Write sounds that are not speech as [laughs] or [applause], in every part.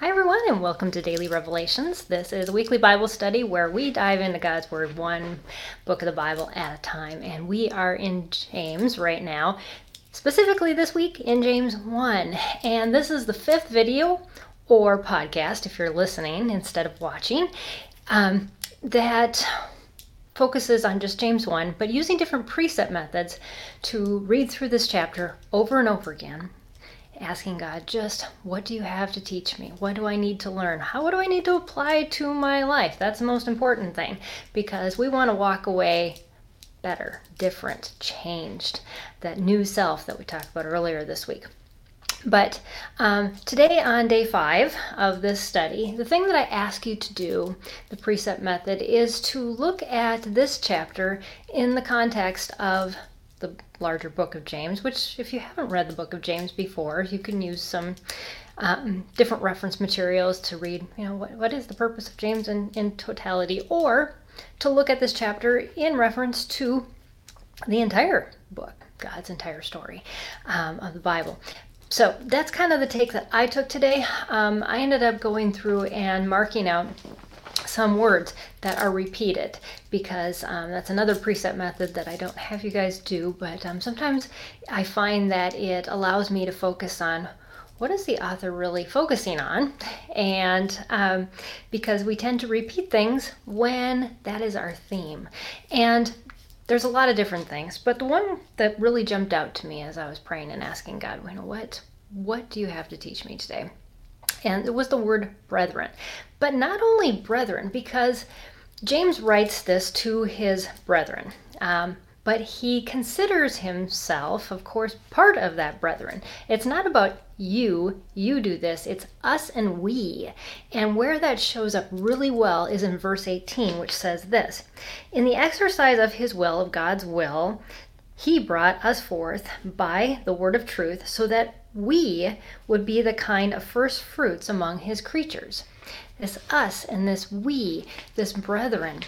Hi, everyone, and welcome to Daily Revelations. This is a weekly Bible study where we dive into God's Word one book of the Bible at a time. And we are in James right now, specifically this week in James 1. And this is the fifth video or podcast, if you're listening instead of watching, um, that focuses on just James 1, but using different precept methods to read through this chapter over and over again asking God, just what do you have to teach me? What do I need to learn? How do I need to apply to my life? That's the most important thing because we want to walk away better, different, changed, that new self that we talked about earlier this week. But um, today, on day five of this study, the thing that I ask you to do, the precept method, is to look at this chapter in the context of the larger book of James, which, if you haven't read the book of James before, you can use some um, different reference materials to read, you know, what, what is the purpose of James in, in totality, or to look at this chapter in reference to the entire book, God's entire story um, of the Bible. So that's kind of the take that I took today. Um, I ended up going through and marking out some words that are repeated because um, that's another precept method that I don't have you guys do, but um, sometimes I find that it allows me to focus on what is the author really focusing on? And um, because we tend to repeat things when that is our theme. And there's a lot of different things, but the one that really jumped out to me as I was praying and asking God, you know, what, what do you have to teach me today? And it was the word brethren. But not only brethren, because James writes this to his brethren. Um, but he considers himself, of course, part of that brethren. It's not about you, you do this, it's us and we. And where that shows up really well is in verse 18, which says this In the exercise of his will, of God's will, he brought us forth by the word of truth so that we would be the kind of first fruits among his creatures. This us and this we, this brethren.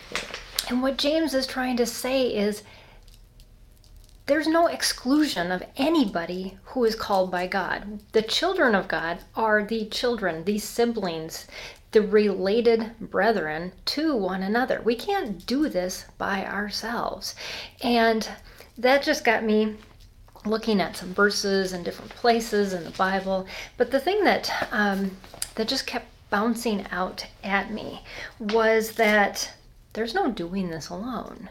And what James is trying to say is there's no exclusion of anybody who is called by God. The children of God are the children, these siblings, the related brethren to one another. We can't do this by ourselves. And that just got me looking at some verses in different places in the Bible. But the thing that um, that just kept bouncing out at me was that there's no doing this alone.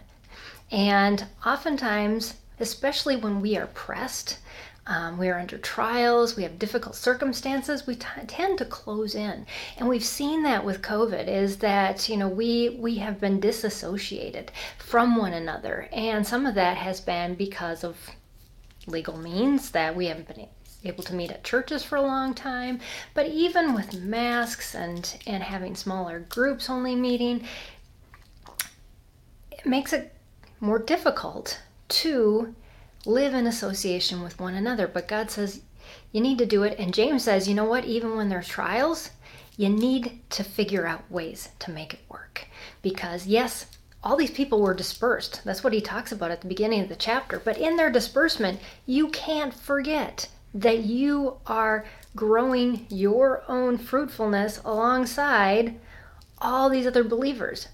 And oftentimes, especially when we are pressed, um, we are under trials, we have difficult circumstances, we t- tend to close in. And we've seen that with COVID is that, you know, we, we have been disassociated from one another. And some of that has been because of legal means that we haven't been able to meet at churches for a long time. But even with masks and, and having smaller groups only meeting, it makes it more difficult to live in association with one another. But God says you need to do it. And James says, you know what? Even when there's trials, you need to figure out ways to make it work. Because, yes, all these people were dispersed. That's what he talks about at the beginning of the chapter. But in their disbursement, you can't forget that you are growing your own fruitfulness alongside all these other believers.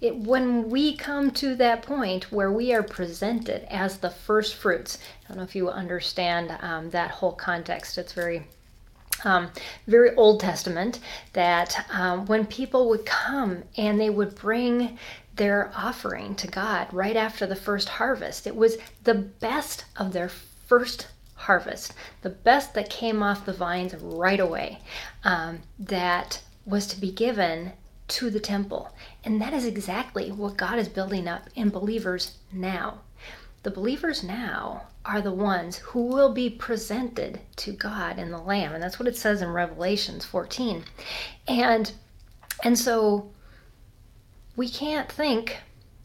It, when we come to that point where we are presented as the first fruits, I don't know if you understand um, that whole context. It's very um, very Old Testament, that um, when people would come and they would bring their offering to God right after the first harvest. It was the best of their first harvest, the best that came off the vines right away, um, that was to be given to the temple. And that is exactly what God is building up in believers now. The believers now are the ones who will be presented to God in the Lamb. And that's what it says in Revelations 14. And and so we can't think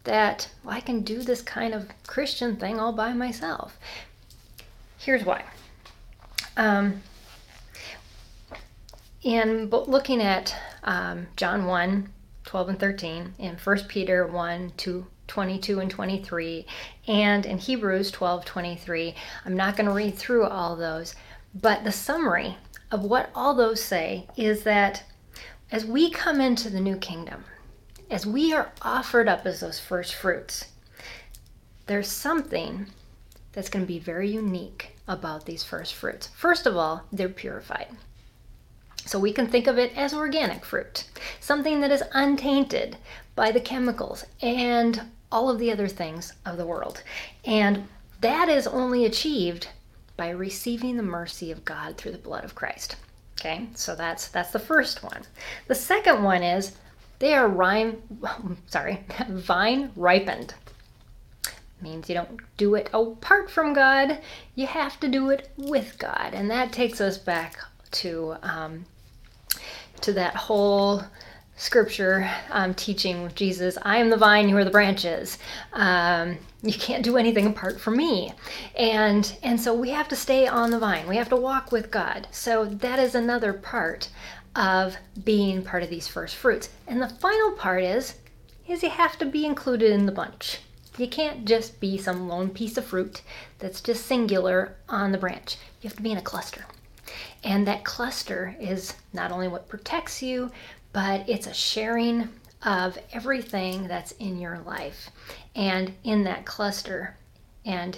that well, I can do this kind of Christian thing all by myself. Here's why. Um, in looking at um, John 1 12 and 13, in 1 Peter 1 2 22 and 23, and in Hebrews 12 23, I'm not going to read through all those, but the summary of what all those say is that as we come into the new kingdom, as we are offered up as those first fruits, there's something that's going to be very unique about these first fruits. First of all, they're purified. So we can think of it as organic fruit, something that is untainted by the chemicals and all of the other things of the world. And that is only achieved by receiving the mercy of God through the blood of Christ. Okay? So that's that's the first one. The second one is they are rhyme [laughs] sorry, vine ripened means you don't do it apart from God, you have to do it with God. And that takes us back to um, to that whole scripture um, teaching with Jesus, I am the vine, you are the branches. Um, you can't do anything apart from me. And and so we have to stay on the vine. We have to walk with God. So that is another part of being part of these first fruits. And the final part is is you have to be included in the bunch. You can't just be some lone piece of fruit that's just singular on the branch. You have to be in a cluster. And that cluster is not only what protects you, but it's a sharing of everything that's in your life and in that cluster. And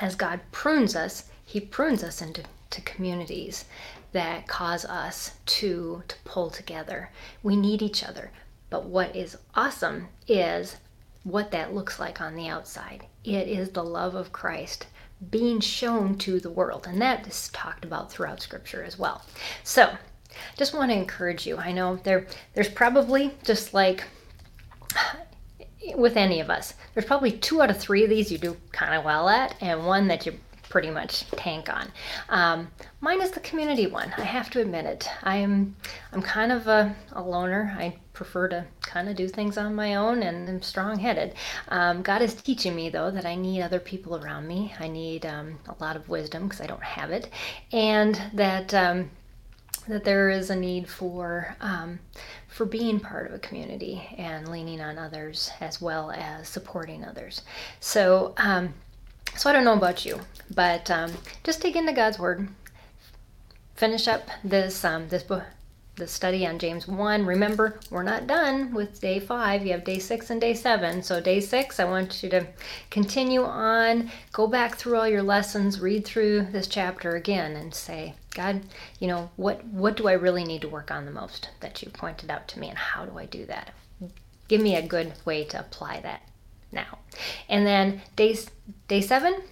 as God prunes us, He prunes us into to communities that cause us to, to pull together. We need each other. But what is awesome is what that looks like on the outside. It is the love of Christ being shown to the world, and that is talked about throughout Scripture as well. So, just want to encourage you. I know there there's probably just like with any of us, there's probably two out of three of these you do kind of well at, and one that you pretty much tank on. Um, mine is the community one. I have to admit it. I'm I'm kind of a, a loner. I prefer to kind of do things on my own, and I'm strong-headed. Um, God is teaching me though that I need other people around me. I need um, a lot of wisdom because I don't have it, and that um, that there is a need for um, for being part of a community and leaning on others as well as supporting others. So um, so I don't know about you, but um, just dig into God's Word. Finish up this um, this book, the study on James one. Remember, we're not done with day five. You have day six and day seven. So day six, I want you to continue on. Go back through all your lessons. Read through this chapter again, and say, God, you know what what do I really need to work on the most that you pointed out to me, and how do I do that? Give me a good way to apply that now. And then day, day seven,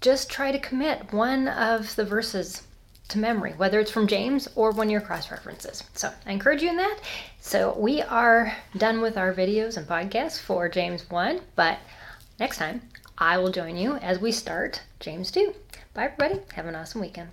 just try to commit one of the verses to memory, whether it's from James or one of your cross references. So I encourage you in that. So we are done with our videos and podcasts for James 1, but next time I will join you as we start James 2. Bye, everybody. Have an awesome weekend.